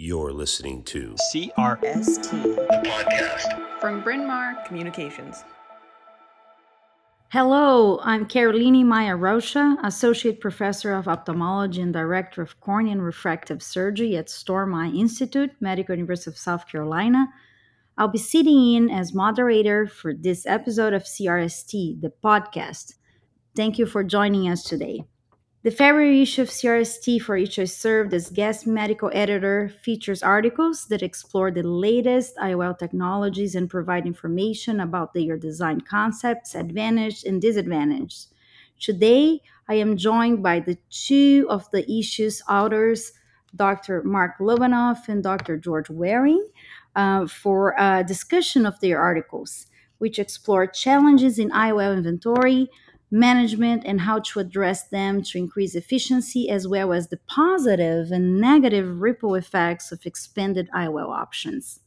You're listening to CRST, the podcast. from Bryn Mawr Communications. Hello, I'm Karolinne Maia Rocha, Associate Professor of Ophthalmology and Director of Cornea and Refractive Surgery at Storm Eye Institute, Medical University of South Carolina. I'll be sitting in as moderator for this episode of CRST, the podcast. Thank you for joining us today. The February issue of CRST, for which I served as guest medical editor, features articles that explore the latest IOL technologies and provide information about their design concepts, advantages, and disadvantages. Today, I am joined by the two of the issue's authors, Dr. Mark Lobanoff and Dr. George Waring, uh, for a discussion of their articles, which explore challenges in IOL inventory, management and how to address them to increase efficiency, as well as the positive and negative ripple effects of expanded IOL options.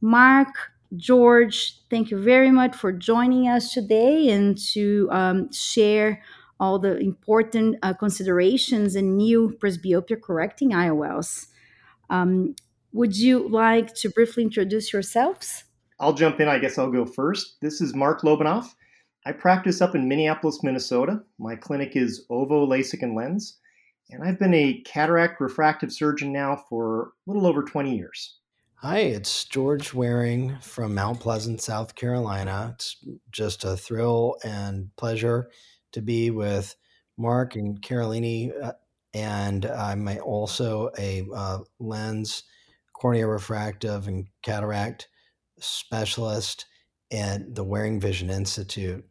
Mark, George, thank you very much for joining us today and to um, share all the important uh, considerations and new presbyopia correcting IOLs. Um, would you like to briefly introduce yourselves? I'll jump in. I guess I'll go first. This is Mark Lobanoff. I practice up in Minneapolis, Minnesota. My clinic is OVO LASIK and Lens, and I've been a cataract refractive surgeon now for a little over 20 years. Hi, it's George Waring from Mount Pleasant, South Carolina. It's just a thrill and pleasure to be with Mark and Karolinne. uh, And I'm also a uh, lens, cornea refractive, and cataract specialist at the Waring Vision Institute.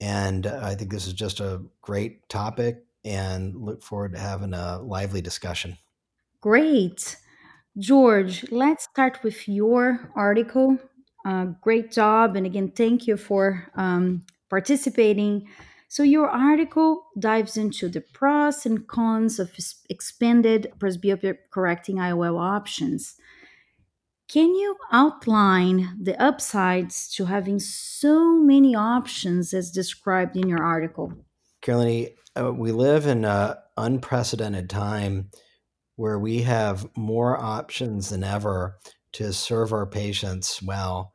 And I think this is just a great topic and look forward to having a lively discussion. Great. George, let's start with your article. Uh, great job. And again, thank you for um, participating. So, your article dives into the pros and cons of expanded presbyopia correcting IOL options. Can you outline the upsides to having so many options as described in your article? Karolinne, uh, we live in an unprecedented time where we have more options than ever to serve our patients well.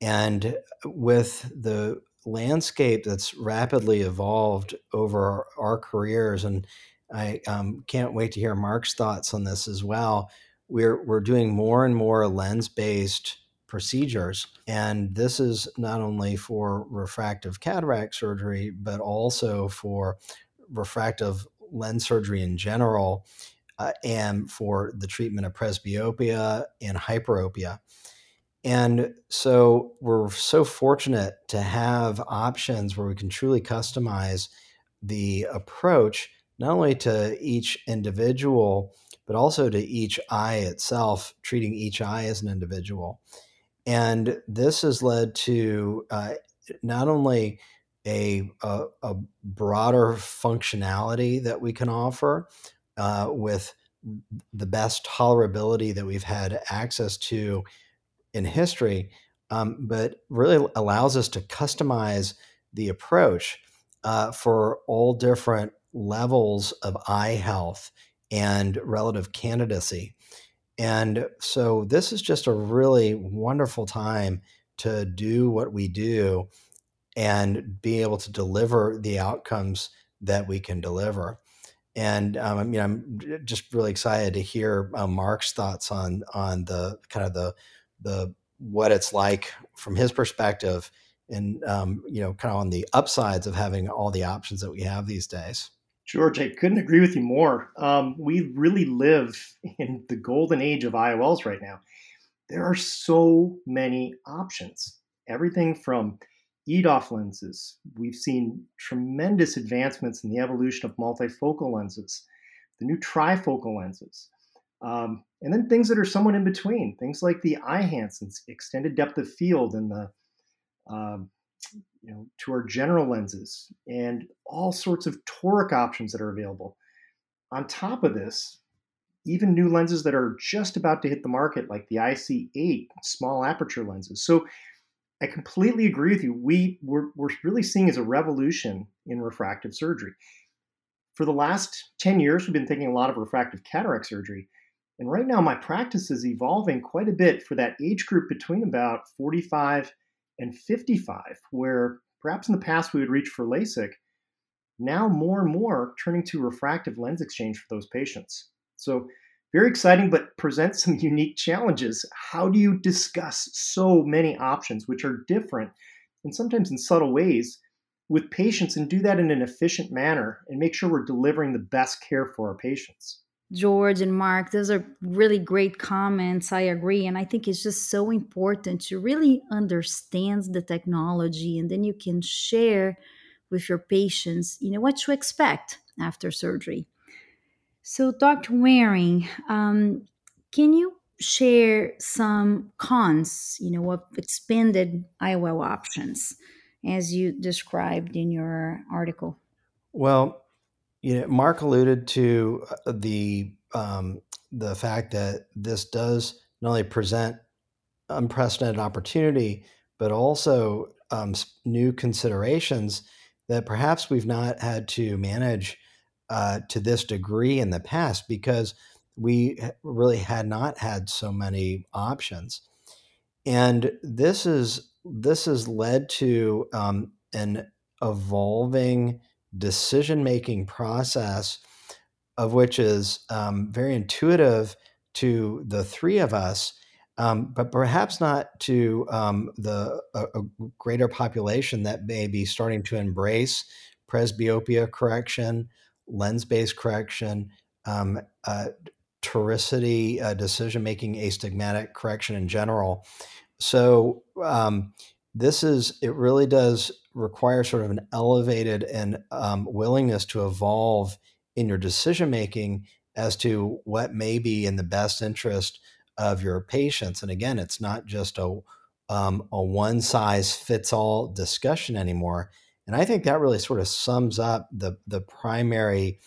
And with the landscape that's rapidly evolved over our careers, and I um, can't wait to hear Mark's thoughts on this as well. We're, we're doing more and more lens based procedures. And this is not only for refractive cataract surgery, but also for refractive lens surgery in general uh, and for the treatment of presbyopia and hyperopia. And so we're so fortunate to have options where we can truly customize the approach, not only to each individual, but also to each eye itself, treating each eye as an individual. And this has led to uh, not only a, a, a broader functionality that we can offer uh, with the best tolerability that we've had access to in history, um, but really allows us to customize the approach uh, for all different levels of eye health and relative candidacy. And so this is just a really wonderful time to do what we do and be able to deliver the outcomes that we can deliver. And um, I mean, I'm just really excited to hear uh, Mark's thoughts on on the kind of the the what it's like from his perspective, and um, you know, kind of on the upsides of having all the options that we have these days. George, I couldn't agree with you more. Um, we really live in the golden age of IOLs right now. There are so many options. Everything from EDOF lenses. We've seen tremendous advancements in the evolution of multifocal lenses, the new trifocal lenses, um, and then things that are somewhat in between. Things like the and extended depth of field and the um, you know, to our general lenses and all sorts of toric options that are available. On top of this, even new lenses that are just about to hit the market, like the IC8 small aperture lenses. So I completely agree with you. We we're, we're really seeing as a revolution in refractive surgery. For the last 10 years, we've been thinking a lot of refractive cataract surgery. And right now, my practice is evolving quite a bit for that age group between about 45 and 55, where perhaps in the past we would reach for LASIK. Now, more and more turning to refractive lens exchange for those patients. So, very exciting, but presents some unique challenges. How do you discuss so many options, which are different and sometimes in subtle ways, with patients and do that in an efficient manner and make sure we're delivering the best care for our patients? George and Mark, those are really great comments. I agree. And I think it's just so important to really understand the technology and then you can share with your patients, you know, what to expect after surgery. So, Dr. Waring, um, can you share some cons, you know, of expanded IOL options as you described in your article? Well, you know, Mark alluded to uh, the um, the fact that this does not only present unprecedented opportunity, but also um, new considerations that perhaps we've not had to manage uh, to this degree in the past because we really had not had so many options. And this is this has led to um, an evolving decision making process of which is um, very intuitive to the three of us, um, but perhaps not to um, the a, a greater population that may be starting to embrace presbyopia correction, lens-based correction, um, uh, toricity, uh, decision-making, astigmatic correction in general. So um, this is it really does require sort of an elevated and um, willingness to evolve in your decision making as to what may be in the best interest of your patients. And again, it's not just a um, a one size fits all discussion anymore. And I think that really sort of sums up the the primary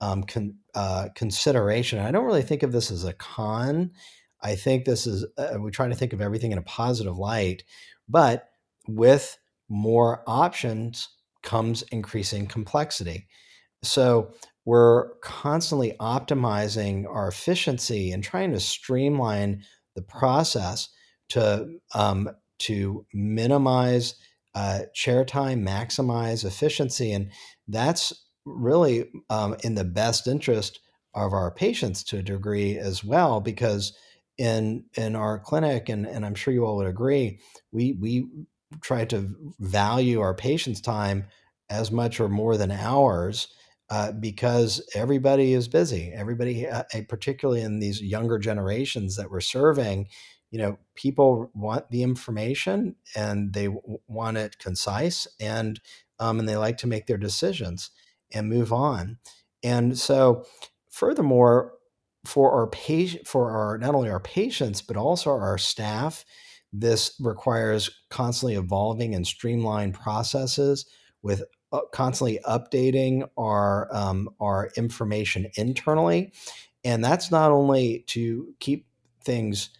um, con, uh, consideration. I don't really think of this as a con. I think this is uh, we try to think of everything in a positive light, but with more options comes increasing complexity. So we're constantly optimizing our efficiency and trying to streamline the process to um, to minimize uh, chair time, maximize efficiency, and that's really um, in the best interest of our patients to a degree as well, because in in our clinic, and, and I'm sure you all would agree, we we try to value our patients' time as much or more than ours uh, because everybody is busy. Everybody, uh, particularly in these younger generations that we're serving, you know, people want the information and they w- want it concise and um, and they like to make their decisions and move on. And so, furthermore, for our patient, for our not only our patients but also our staff, this requires constantly evolving and streamlined processes with uh, constantly updating our um, our information internally, and that's not only to keep things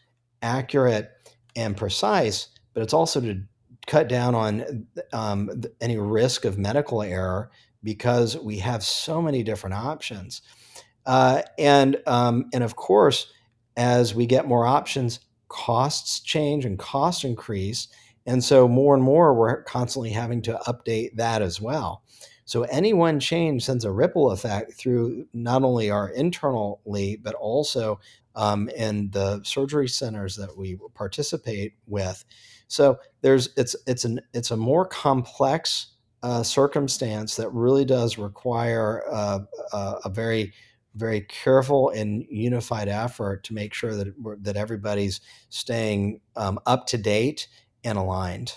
accurate and precise, but it's also to cut down on um, any risk of medical error because we have so many different options, uh, and um, and of course, as we get more options, costs change and costs increase and so more and more, we're constantly having to update that as well. So any one change sends a ripple effect through not only our internally, but also um, in the surgery centers that we participate with. So there's it's it's an it's a more complex uh, circumstance that really does require uh, a, a very very careful and unified effort to make sure that that everybody's staying um, up to date and aligned.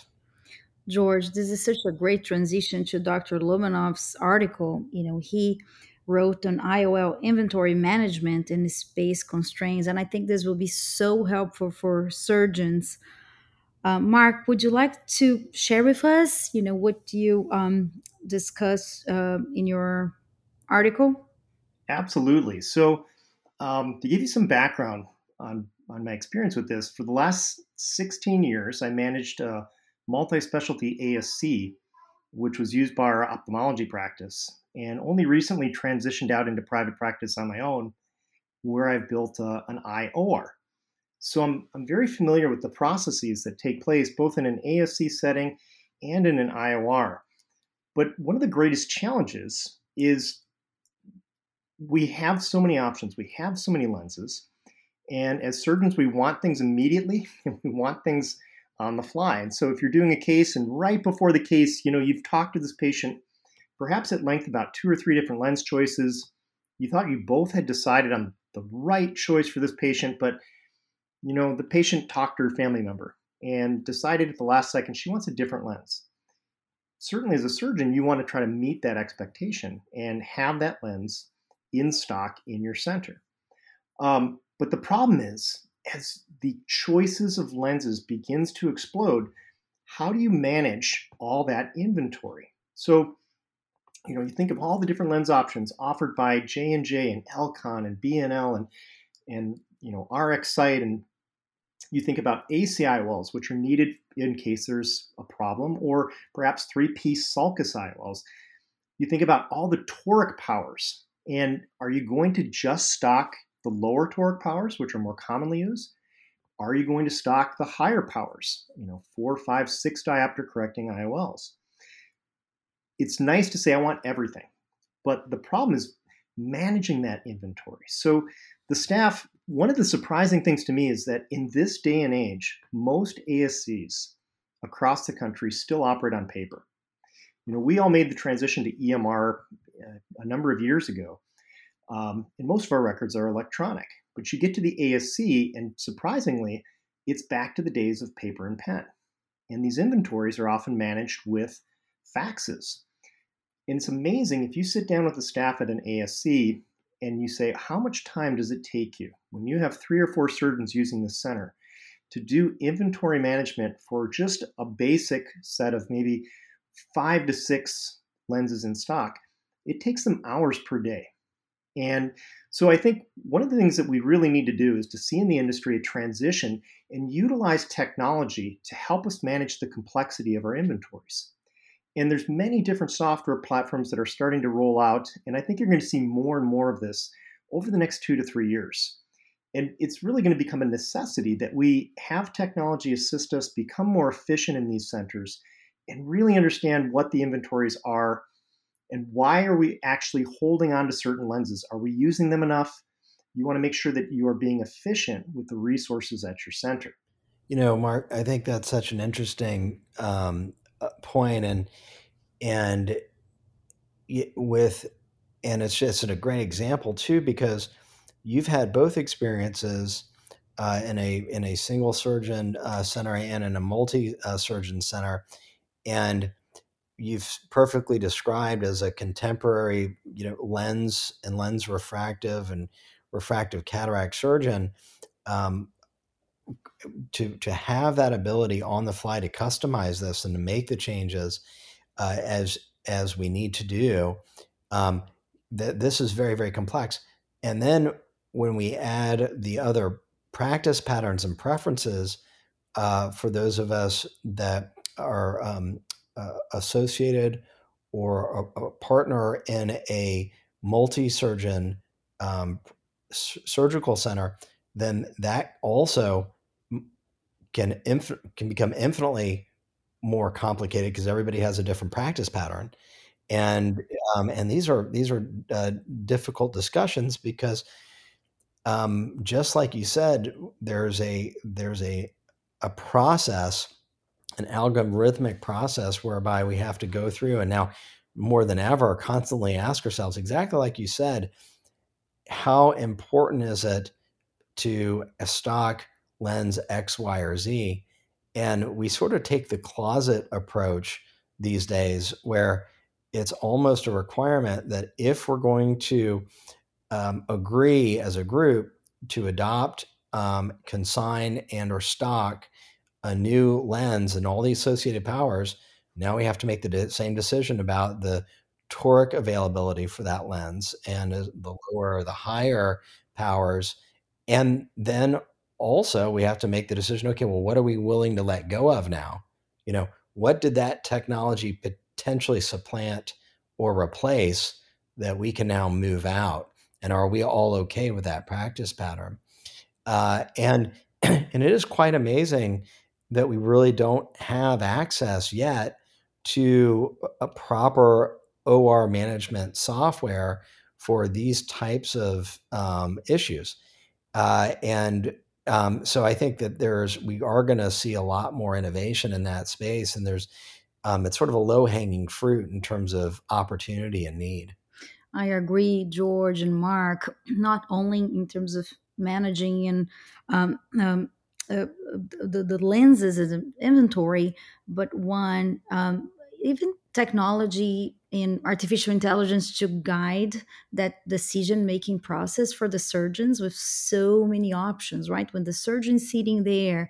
George, this is such a great transition to Dr. Lobanoff's article. You know, he wrote on IOL inventory management and space constraints, and I think this will be so helpful for surgeons. Uh, Mark, would you like to share with us, you know, what you um, discuss uh, in your article? Absolutely. So, um, to give you some background on on my experience with this, for the last 16 years, I managed a multi specialty ASC, which was used by our ophthalmology practice, and only recently transitioned out into private practice on my own. where I've built a, an IOR. So I'm, I'm very familiar with the processes that take place both in an ASC setting and in an IOR. But one of the greatest challenges is we have so many options, we have so many lenses, and as surgeons, we want things immediately and we want things on the fly. And so if you're doing a case and right before the case, you know, you've talked to this patient perhaps at length about two or three different lens choices, you thought you both had decided on the right choice for this patient, but you know, the patient talked to her family member and decided at the last second she wants a different lens. Certainly, as a surgeon, you want to try to meet that expectation and have that lens in stock in your center. Um, but the problem is, as the choices of lenses begins to explode, how do you manage all that inventory? So, you know, you think of all the different lens options offered by J and J and Alcon and B&L and and you know RxSight and you think about ACIOLs, which are needed in case there's a problem, or perhaps three-piece sulcus IOLs. You think about all the toric powers, and are you going to just stock the lower toric powers, which are more commonly used? Are you going to stock the higher powers, you know, four, five, six diopter correcting IOLs? It's nice to say I want everything, but the problem is managing that inventory. So the staff, one of the surprising things to me is that in this day and age, most ASCs across the country still operate on paper. You know, we all made the transition to EMR a number of years ago, um, and most of our records are electronic. But you get to the ASC, and surprisingly, it's back to the days of paper and pen. And these inventories are often managed with faxes. And it's amazing if you sit down with the staff at an ASC and you say, How much time does it take you when you have three or four surgeons using the center to do inventory management for just a basic set of maybe five to six lenses in stock? It takes them hours per day. And so I think one of the things that we really need to do is to see in the industry a transition and utilize technology to help us manage the complexity of our inventories. And there's many different software platforms that are starting to roll out, and I think you're going to see more and more of this over the next 2 to 3 years. And it's really going to become a necessity that we have technology assist us become more efficient in these centers and really understand what the inventories are and why are we actually holding on to certain lenses? Are we using them enough? You want to make sure that you are being efficient with the resources at your center. You know, Mark, I think that's such an interesting um, uh, point, and and with and it's just a great example too because you've had both experiences uh, in a in a single surgeon uh, center and in a multi uh, surgeon center, and you've perfectly described as a contemporary, you know, lens and lens refractive and refractive cataract surgeon. Um, to to have that ability on the fly to customize this and to make the changes uh, as as we need to do, um, this is very very complex. And then when we add the other practice patterns and preferences uh, for those of us that are um, associated or a, a, partner in a multi-surgeon um, s- surgical center, then that also can inf- can become infinitely more complicated because everybody has a different practice pattern, and um, and these are these are uh, difficult discussions because um, just like you said, there's a there's a a process an algorithmic process whereby we have to go through and now more than ever constantly ask ourselves exactly like you said how important is it to a stock lens x y or z? And we sort of take the closet approach these days where it's almost a requirement that if we're going to um, agree as a group to adopt um, consign and or stock a new lens and all the associated powers, now we have to make the de- same decision about the toric availability for that lens and the lower or the higher powers. And then also we have to make the decision okay, well, what are we willing to let go of now? You know, what did that technology potentially supplant or replace that we can now move out? and are we all okay with that practice pattern? Uh, and and it is quite amazing that we really don't have access yet to a proper OR management software for these types of um, issues. Uh, and um, so I think that there's we are going to see a lot more innovation in that space, and there's um, it's sort of a low hanging fruit in terms of opportunity and need. I agree, George and Mark. Not only in terms of managing and um, um, uh, the, the lenses as an inventory, but one um, even technology in artificial intelligence to guide that decision making process for the surgeons with so many options right? When the surgeon's sitting there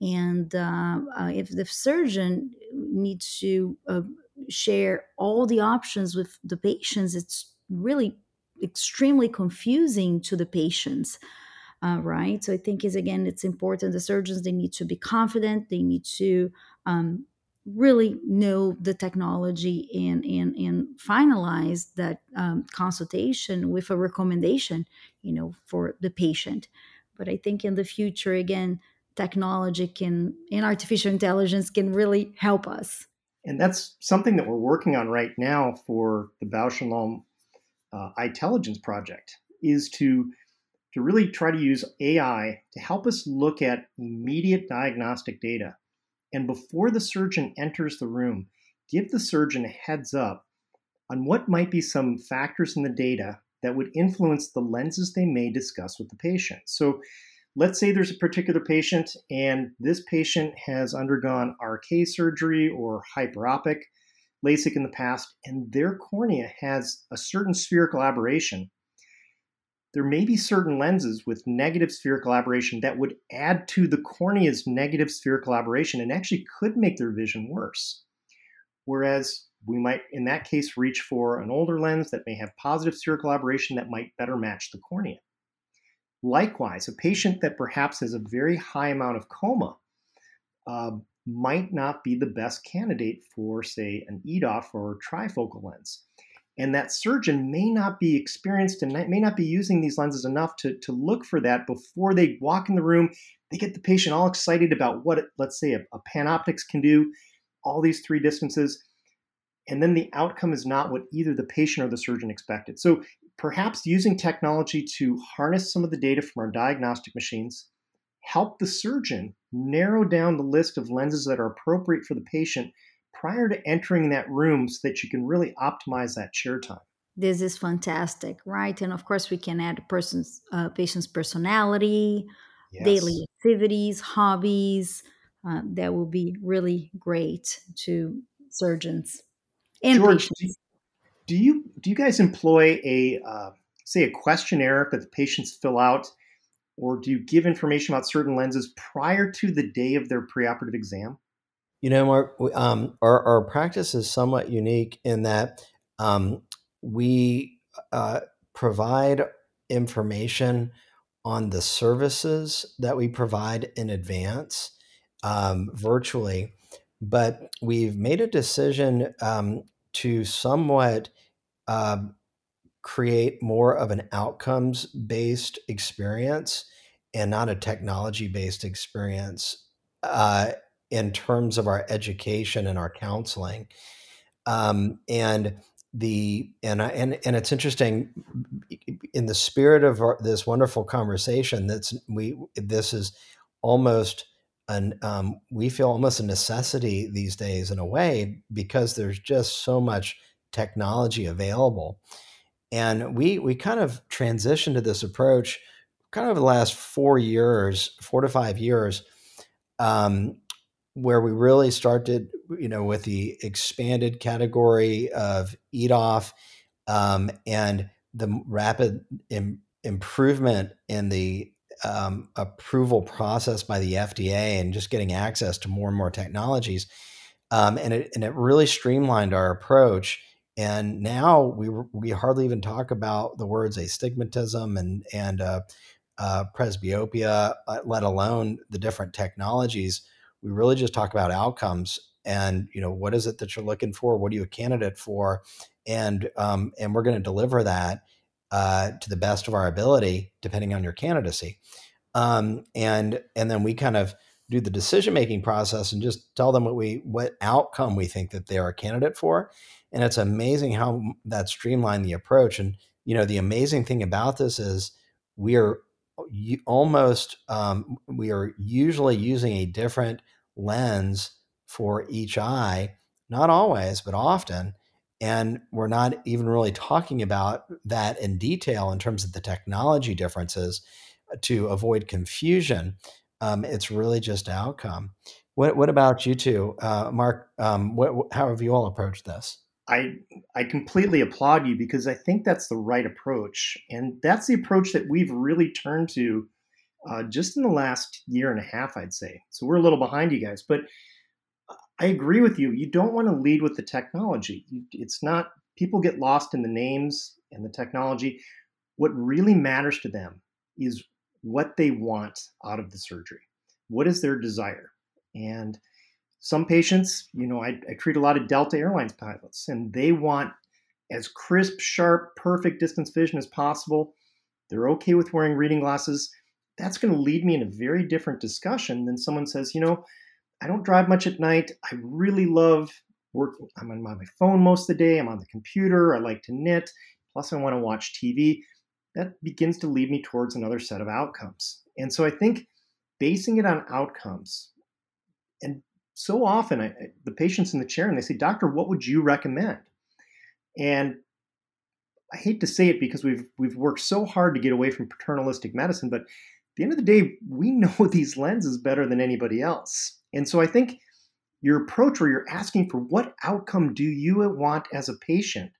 and uh, uh, if the surgeon needs to uh, share all the options with the patients it's really extremely confusing to the patients uh, right so i think is again it's important the surgeons they need to be confident they need to um, really know the technology and and and finalize that um, consultation with a recommendation you know for the patient. But i think in the future again technology can and artificial intelligence can really help us. And that's something that we're working on right now for the Bausch and Lomb uh, intelligence project is to to really try to use AI to help us look at immediate diagnostic data and before the surgeon enters the room, give the surgeon a heads up on what might be some factors in the data that would influence the lenses they may discuss with the patient. So, let's say there's a particular patient and this patient has undergone RK surgery or hyperopic LASIK in the past, and their cornea has a certain spherical aberration there may be certain lenses with negative spherical aberration that would add to the cornea's negative spherical aberration and actually could make their vision worse. Whereas we might, in that case, reach for an older lens that may have positive spherical aberration that might better match the cornea. Likewise, a patient that perhaps has a very high amount of coma uh, might not be the best candidate for, say, an EDOF or trifocal lens and that surgeon may not be experienced and may not be using these lenses enough to, to look for that before they walk in the room. They get the patient all excited about what let's say a, a PanOptix can do all these three distances and then the outcome is not what either the patient or the surgeon expected. So perhaps using technology to harness some of the data from our diagnostic machines help the surgeon narrow down the list of lenses that are appropriate for the patient prior to entering that room so that you can really optimize that chair time. This is fantastic, right? And of course, we can add a person's uh, patient's personality, yes. daily activities, hobbies. Uh, that will be really great to surgeons and George, patients. Do you do you guys employ a uh, say a questionnaire that the patients fill out, or do you give information about certain lenses prior to the day of their preoperative exam? You know, Mark, um, our, our practice is somewhat unique in that um, we uh, provide information on the services that we provide in advance um, virtually, but we've made a decision um, to somewhat uh, create more of an outcomes based experience and not a technology based experience. Uh, in terms of our education and our counseling. Um, and the and I, and and it's interesting in the spirit of our, this wonderful conversation. That's we this is almost an um, we feel almost a necessity these days in a way because there's just so much technology available, and we we kind of transitioned to this approach kind of the last four years, four to five years, um, where we really started, you know, with the expanded category of EDOF um, and the rapid Im- improvement in the um, approval process by the FDA and just getting access to more and more technologies. Um, and, it, and it really streamlined our approach. And now we, we hardly even talk about the words astigmatism and, and uh, uh, presbyopia, uh, let alone the different technologies we really just talk about outcomes and you know what is it that you're looking for what are you a candidate for and um, and we're going to deliver that uh, to the best of our ability, depending on your candidacy. Um, and and then we kind of do the decision making process and just tell them what we what outcome we think that they're a candidate for. And it's amazing how that streamlined the approach. And you know, the amazing thing about this is we are almost um, we are usually using a different lens for each eye, not always, but often. And we're not even really talking about that in detail in terms of the technology differences to avoid confusion. Um, it's really just outcome. What, what about you two, uh, Mark? Um, what, how have you all approached this? I I completely applaud you because I think that's the right approach, and that's the approach that we've really turned to uh, just in the last year and a half, I'd say. So we're a little behind you guys, but I agree with you. You don't want to lead with the technology. It's not people get lost in the names and the technology. What really matters to them is what they want out of the surgery. What is their desire? And some patients, you know, I, I treat a lot of Delta Airlines pilots, and they want as crisp, sharp, perfect distance vision as possible. They're okay with wearing reading glasses. That's going to lead me in a very different discussion than someone says, you know, I don't drive much at night. I really love working. I'm on my phone most of the day. I'm on the computer. I like to knit. Plus, I want to watch TV that begins to lead me towards another set of outcomes. And so I think basing it on outcomes, and so often I, the patients in the chair and they say, Doctor, what would you recommend? And I hate to say it because we've we've worked so hard to get away from paternalistic medicine, but the end of the day, we know these lenses better than anybody else. And so I think your approach where you're asking for what outcome do you want as a patient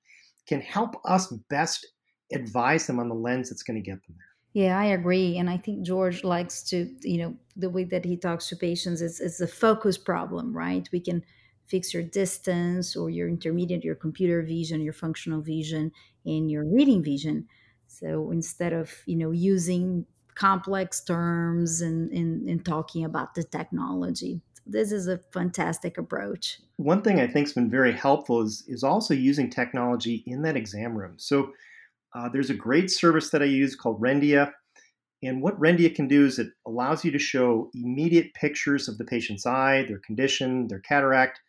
can help us best advise them on the lens that's going to get them there. Yeah, I agree. And I think George likes to, you know, the way that he talks to patients is, is a focus problem, right? We can fix your distance or your intermediate, your computer vision, your functional vision, and your reading vision. So instead of, you know, using complex terms and, in, and talking about the technology, this is a fantastic approach. One thing I think has been very helpful is, is also using technology in that exam room. So uh, there's a great service that I use called Rendia. And what Rendia can do is it allows you to show immediate pictures of the patient's eye, their condition, their cataract.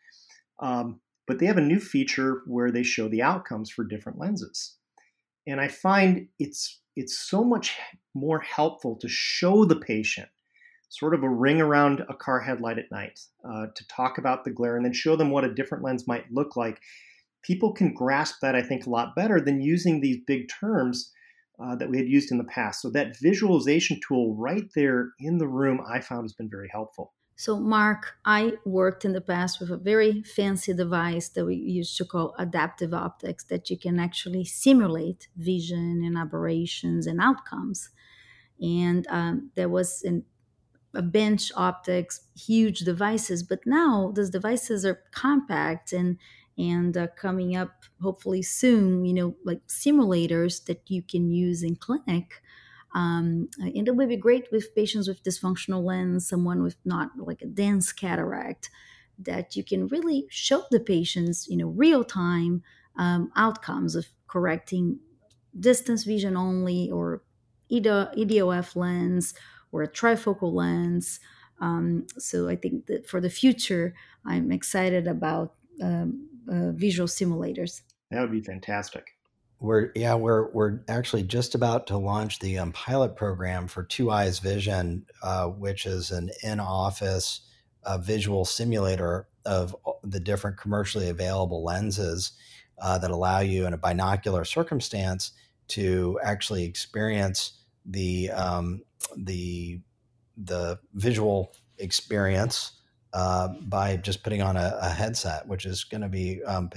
Um, but they have a new feature where they show the outcomes for different lenses. And I find it's it's so much more helpful to show the patient sort of a ring around a car headlight at night uh, to talk about the glare and then show them what a different lens might look like people can grasp that, I think, a lot better than using these big terms uh, that we had used in the past. So that visualization tool right there in the room, I found has been very helpful. So, Mark, I worked in the past with a very fancy device that we used to call adaptive optics that you can actually simulate vision and aberrations and outcomes. And um, there was an, a bench optics, huge devices, but now those devices are compact and and uh, coming up hopefully soon you know like simulators that you can use in clinic um, and it would be great with patients with dysfunctional lens someone with not like a dense cataract that you can really show the patients you know real time um, outcomes of correcting distance vision only or EDOF lens or a trifocal lens um, so I think that for the future, I'm excited about um, uh, visual simulators. That would be fantastic. We're yeah we're we're actually just about to launch the um, pilot program for 2EyesVision, uh, which is an in-office uh, visual simulator of the different commercially available lenses uh, that allow you in a binocular circumstance to actually experience the um, the the visual experience uh, by just putting on a, a headset, which is going to be um,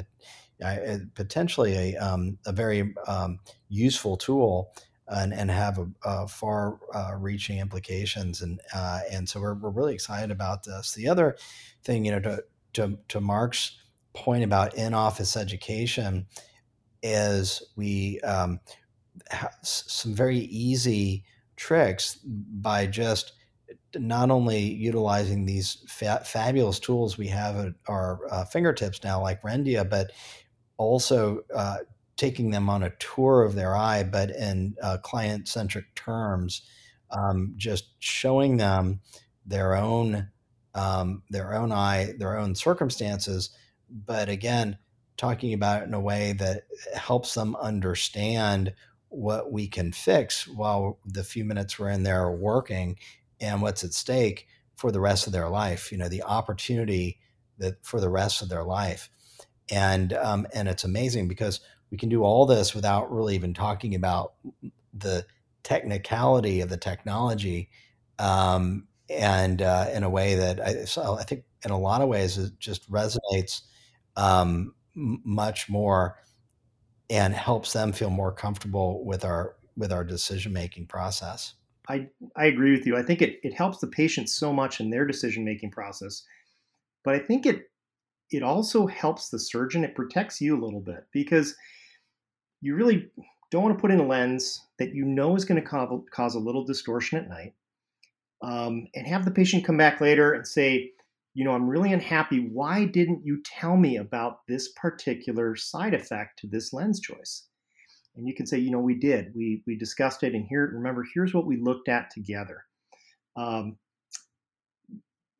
potentially a, um, a very um, useful tool and, and have a, a far uh, reaching implications. And, uh, and so we're, we're really excited about this. The other thing, you know, to, to, to Mark's point about in-office education is we um, have some very easy tricks by just not only utilizing these fa- fabulous tools we have at our uh, fingertips now, like Rendia, but also uh, taking them on a tour of their eye, but in uh, client centric terms, um, just showing them their own um, their own eye, their own circumstances, but again, talking about it in a way that helps them understand what we can fix while the few minutes we're in there working and what's at stake for the rest of their life. You know, the opportunity that for the rest of their life, and um, and it's amazing because we can do all this without really even talking about the technicality of the technology um, and uh, in a way that I, so I think in a lot of ways it just resonates um, much more and helps them feel more comfortable with our with our decision making process. I, I agree with you. I think it, it helps the patient so much in their decision making process, but I think it it also helps the surgeon. It protects you a little bit because you really don't want to put in a lens that you know is going to cause a little distortion at night um, and have the patient come back later and say, you know, I'm really unhappy. Why didn't you tell me about this particular side effect to this lens choice? And you can say, you know, we did. We we discussed it, and here, remember, here's what we looked at together. Um,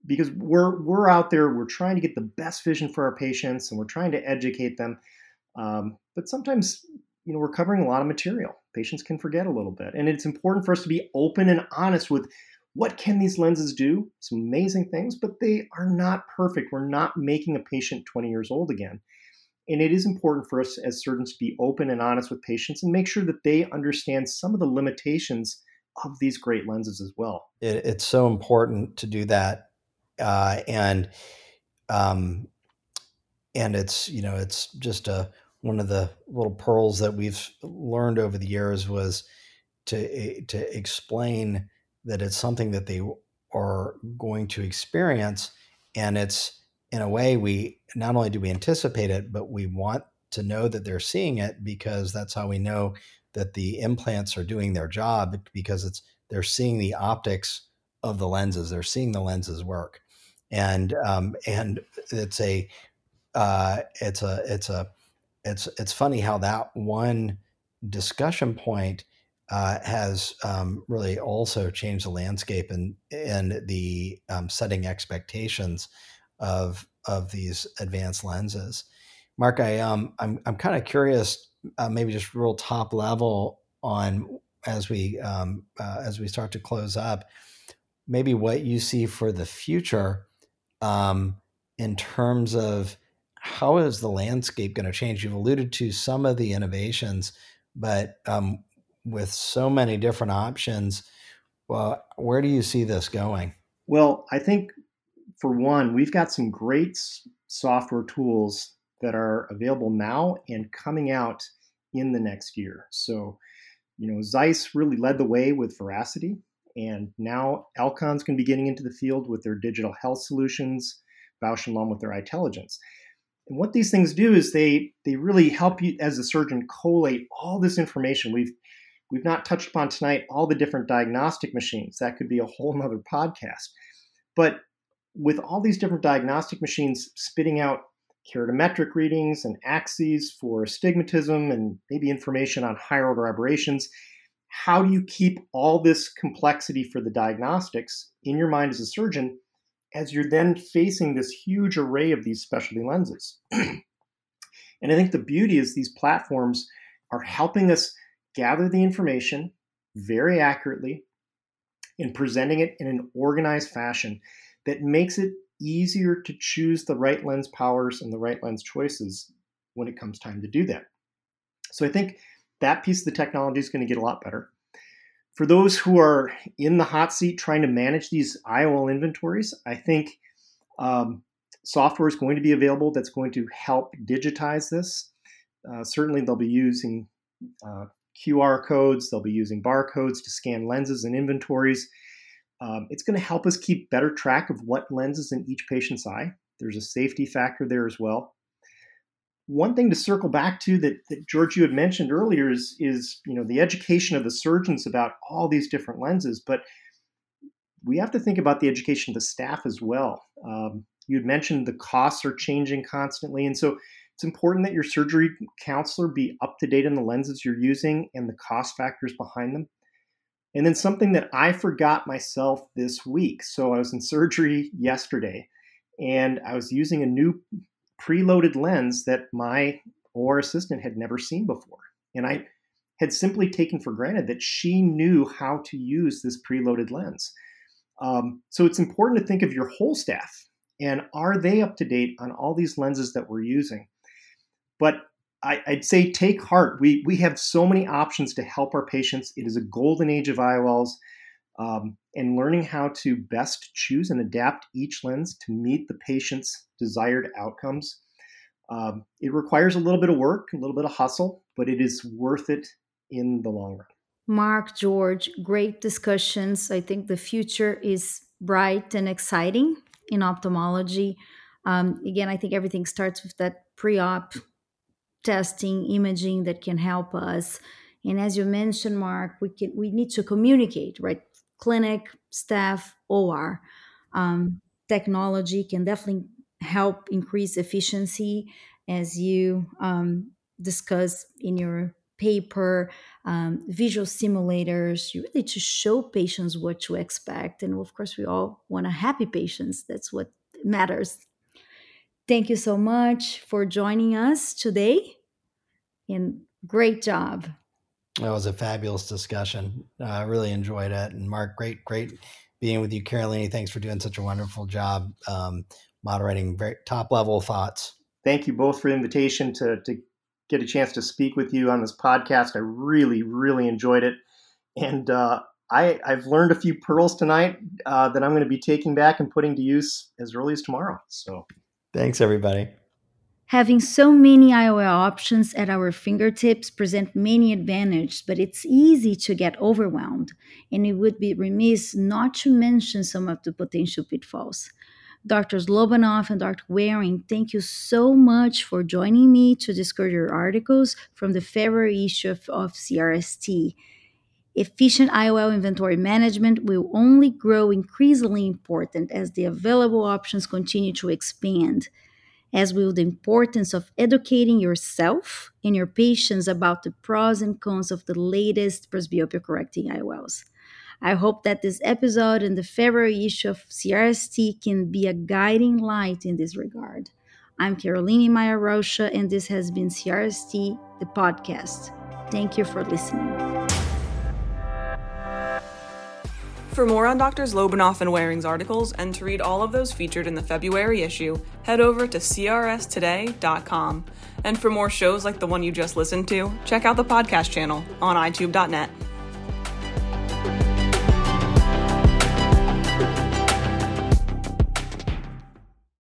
because we're we're out there, we're trying to get the best vision for our patients, and we're trying to educate them. Um, but sometimes you know we're covering a lot of material. Patients can forget a little bit. And it's important for us to be open and honest with what can these lenses do? Some amazing things but they are not perfect. We're not making a patient 20 years old again. And it is important for us as surgeons to be open and honest with patients and make sure that they understand some of the limitations of these great lenses as well. It, it's so important to do that uh, and um, and it's you know it's just a one of the little pearls that we've learned over the years was to eh, to explain that it's something that they are going to experience and it's in a way we not only do we anticipate it but we want to know that they're seeing it because that's how we know that the implants are doing their job because it's they're seeing the optics of the lenses they're seeing the lenses work and um, and it's a uh, it's a it's a it's it's funny how that one discussion point uh, has um, really also changed the landscape and and the um, setting expectations of of these advanced lenses. Mark, I um I'm I'm kind of curious, uh, maybe just real top level on as we um, uh, as we start to close up, maybe what you see for the future um, in terms of how is the landscape going to change? You've alluded to some of the innovations, but um, with so many different options, well, where do you see this going? Well, I think for one, we've got some great software tools that are available now and coming out in the next year. So, you know, Zeiss really led the way with Veracity, and now Alcon's to be getting into the field with their digital health solutions, Bausch and Lomb with their intelligence. And what these things do is they they really help you as a surgeon collate all this information. We've we've not touched upon tonight all the different diagnostic machines. That could be a whole nother podcast. But with all these different diagnostic machines spitting out keratometric readings and axes for astigmatism and maybe information on higher order aberrations, how do you keep all this complexity for the diagnostics in your mind as a surgeon as you're then facing this huge array of these specialty lenses. and I think the beauty is these platforms are helping us gather the information very accurately and presenting it in an organized fashion that makes it easier to choose the right lens powers and the right lens choices when it comes time to do that. So I think that piece of the technology is going to get a lot better. For those who are in the hot seat trying to manage these IOL inventories, I think um, software is going to be available that's going to help digitize this. Uh, certainly, they'll be using uh, QR codes, they'll be using barcodes to scan lenses and inventories. Um, it's going to help us keep better track of what lenses in each patient's eye. There's a safety factor there as well one thing to circle back to that, that George you had mentioned earlier is is you know the education of the surgeons about all these different lenses, but we have to think about the education of the staff as well. Um, you had mentioned the costs are changing constantly, and so It's important that your surgery counselor be up to date on the lenses you're using and the cost factors behind them. And then something that I forgot myself this week. So I was in surgery yesterday and I was using a new preloaded lens that my OR assistant had never seen before. And I had simply taken for granted that she knew how to use this preloaded lens. Um, so it's important to think of your whole staff and are they up to date on all these lenses that we're using? But I, would say take heart. We, we have so many options to help our patients. It is a golden age of IOLs. Um, and learning how to best choose and adapt each lens to meet the patient's desired outcomes. Um, it requires a little bit of work, a little bit of hustle, but it is worth it in the long run. Mark, George, great discussions. I think the future is bright and exciting in ophthalmology. Um, again, I think everything starts with that pre op testing, imaging that can help us. And as you mentioned, Mark, we can we need to communicate, right? Clinic, staff, OR. Um, technology can definitely help increase efficiency, as you um, discuss in your paper, um, visual simulators, you really to show patients what to expect. And of course, we all want a happy patients. That's what matters. Thank you so much for joining us today. And great job. That was a fabulous discussion. Uh, I really enjoyed it. And Mark, great, great being with you. Karolinne, thanks for doing such a wonderful job um, moderating very top level thoughts. Thank you both for the invitation to, to get a chance to speak with you on this podcast. I really, really enjoyed it. And uh, I I, have learned a few pearls tonight uh, that I'm going to be taking back and putting to use as early as tomorrow. So thanks, everybody. Having so many IOL options at our fingertips present many advantages, but it's easy to get overwhelmed, and it would be remiss not to mention some of the potential pitfalls. Drs. Lobanoff and Dr. Waring, thank you so much for joining me to discuss your articles from the February issue of CRST. Efficient IOL inventory management will only grow increasingly important as the available options continue to expand, as will the importance of educating yourself and your patients about the pros and cons of the latest presbyopia correcting IOLs. I hope that this episode and the February issue of CRST can be a guiding light in this regard. I'm Karolinne Maia Rocha, and this has been CRST, the podcast. Thank you for listening. For more on Doctors Lobanoff and Waring's articles and to read all of those featured in the February issue, head over to crstoday.com. And for more shows like the one you just listened to, check out the podcast channel on eyetube.net.